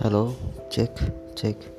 Hello, check, check.